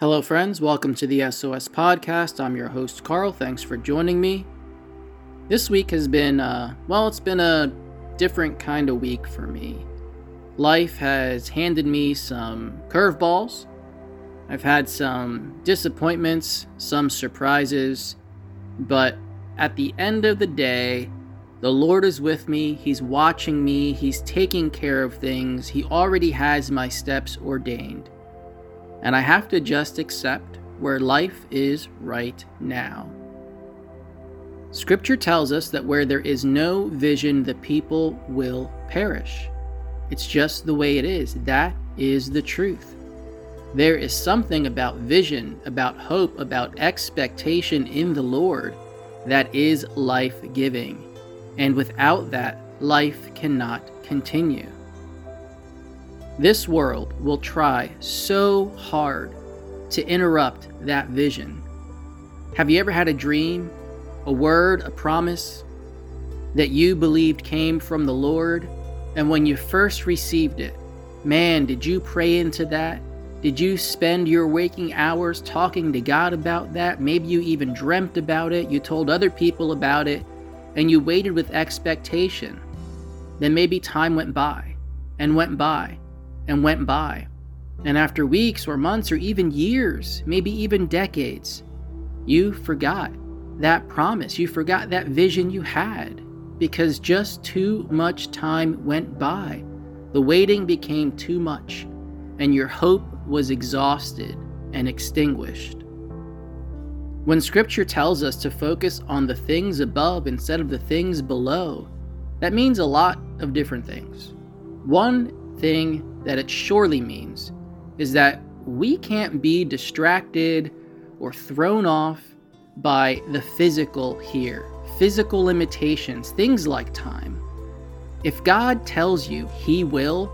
Hello, friends. Welcome to the SOS Podcast. I'm your host, Carl. Thanks for joining me. This week has been, uh, well, it's been a different kind of week for me. Life has handed me some curveballs. I've had some disappointments, some surprises, but at the end of the day, the Lord is with me. He's watching me. He's taking care of things. He already has my steps ordained. And I have to just accept where life is right now. Scripture tells us that where there is no vision, the people will perish. It's just the way it is. That is the truth. There is something about vision, about hope, about expectation in the Lord that is life giving and without that, life cannot continue. This world will try so hard to interrupt that vision. Have you ever had a dream, a word, a promise that you believed came from the Lord? And when you first received it, man, did you pray into that? Did you spend your waking hours talking to God about that? Maybe you even dreamt about it. You told other people about it and you waited with expectation, then maybe time went by and went by and went by. And after weeks or months or even years, maybe even decades, you forgot that promise. You forgot that vision you had because just too much time went by. The waiting became too much, and your hope was exhausted and extinguished. When scripture tells us to focus on the things above instead of the things below, that means a lot of different things. One thing that it surely means is that we can't be distracted or thrown off by the physical here, physical limitations, things like time. If God tells you He will,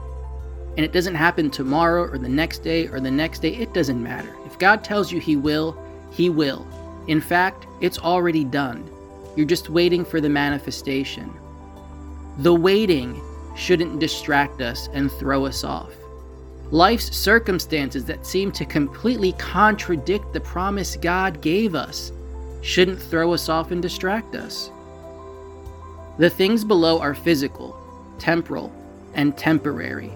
and it doesn't happen tomorrow or the next day or the next day, it doesn't matter. If God tells you He will, He will. In fact, it's already done. You're just waiting for the manifestation. The waiting shouldn't distract us and throw us off. Life's circumstances that seem to completely contradict the promise God gave us shouldn't throw us off and distract us. The things below are physical, temporal, and temporary.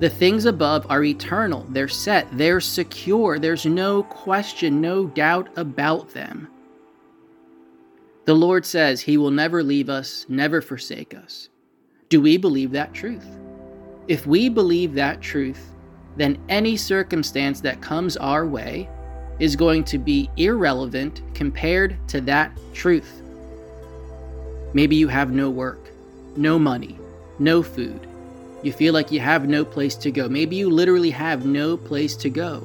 The things above are eternal, they're set, they're secure, there's no question, no doubt about them. The Lord says He will never leave us, never forsake us. Do we believe that truth? If we believe that truth, then any circumstance that comes our way is going to be irrelevant compared to that truth. Maybe you have no work, no money, no food, you feel like you have no place to go. Maybe you literally have no place to go.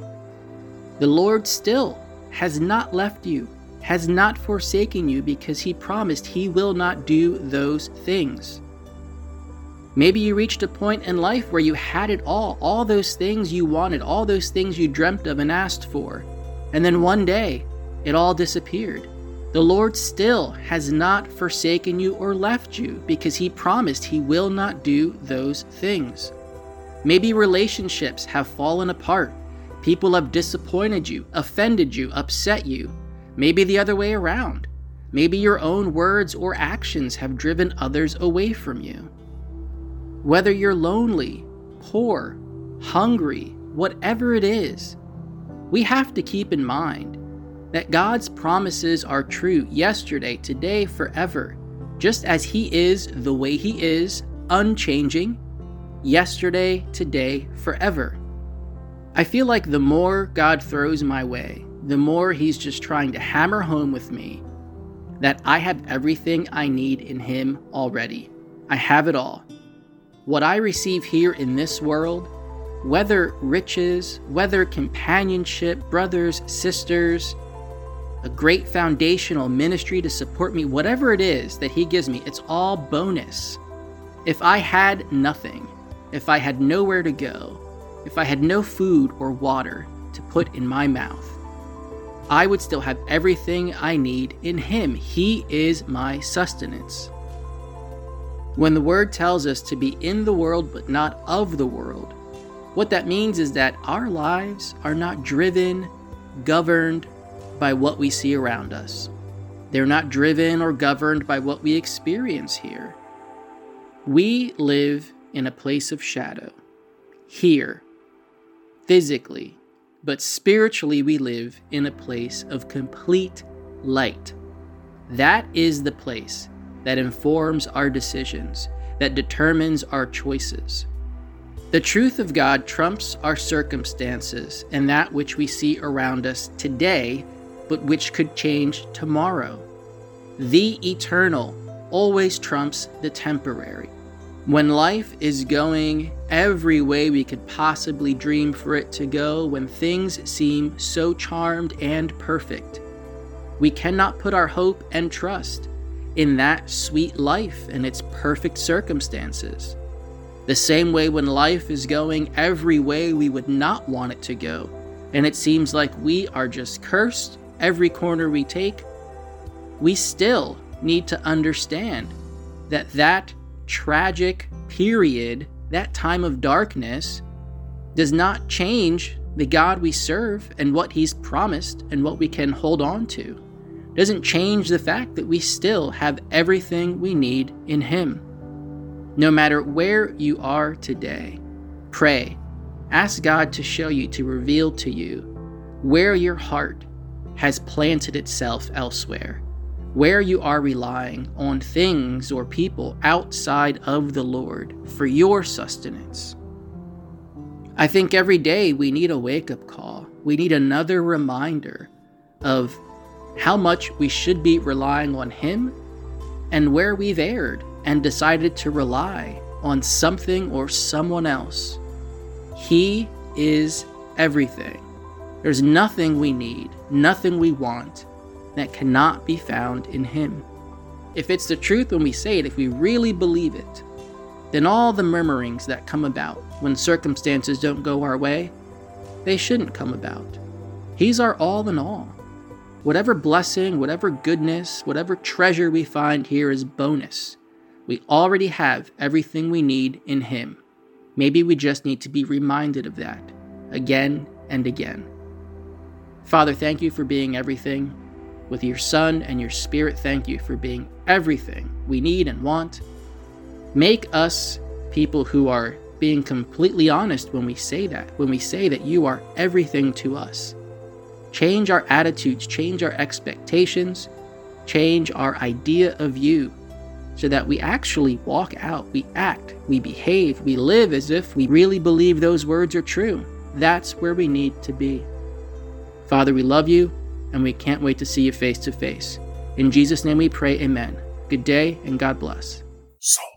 The Lord still has not left you, has not forsaken you because He promised He will not do those things. Maybe you reached a point in life where you had it all, all those things you wanted, all those things you dreamt of and asked for, and then one day it all disappeared. The Lord still has not forsaken you or left you because He promised He will not do those things. Maybe relationships have fallen apart. People have disappointed you, offended you, upset you. Maybe the other way around. Maybe your own words or actions have driven others away from you. Whether you're lonely, poor, hungry, whatever it is, we have to keep in mind that God's promises are true yesterday, today, forever, just as He is the way He is, unchanging, yesterday, today, forever. I feel like the more God throws my way, the more He's just trying to hammer home with me that I have everything I need in Him already. I have it all. What I receive here in this world, whether riches, whether companionship, brothers, sisters, a great foundational ministry to support me, whatever it is that He gives me, it's all bonus. If I had nothing, if I had nowhere to go, if I had no food or water to put in my mouth, I would still have everything I need in Him. He is my sustenance. When the Word tells us to be in the world but not of the world, What that means is that our lives are not driven, governed by what we see around us. They're not driven or governed by what we experience here. We live in a place of shadow, here, physically, but spiritually, we live in a place of complete light. That is the place that informs our decisions, that determines our choices. The truth of God trumps our circumstances and that which we see around us today, but which could change tomorrow. The eternal always trumps the temporary. When life is going every way we could possibly dream for it to go, when things seem so charmed and perfect, we cannot put our hope and trust in that sweet life and its perfect circumstances. The same way when life is going every way we would not want it to go, and it seems like we are just cursed every corner we take, we still need to understand that that tragic period, that time of darkness, does not change the God we serve and what He's promised and what we can hold on to. Doesn't change the fact that we still have everything we need in Him. No matter where you are today, pray. Ask God to show you, to reveal to you where your heart has planted itself elsewhere where you are relying on things or people outside of the Lord for your sustenance. I think every day we need a wake up call. We need another reminder of how much we should be relying on Him and where we've erred and decided to rely on something or someone else. He is everything. There's nothing we need, nothing we want that cannot be found in Him. If it's the truth when we say it, if we really believe it, then all the murmurings that come about when circumstances don't go our way, they shouldn't come about. He's our all in all. Whatever blessing, whatever goodness, whatever treasure we find here is bonus. We already have everything we need in Him. Maybe we just need to be reminded of that again and again. Father, thank you for being everything. With your Son and your Spirit, thank you for being everything we need and want. Make us people who are being completely honest when we say that, when we say that you are everything to us. Change our attitudes, change our expectations, change our idea of you so that we actually walk out, we act, we behave, we live as if we really believe those words are true. That's where we need to be. Father, we love you and we can't wait to see you face to face. In Jesus' name we pray, amen. Good day and God bless. Soul.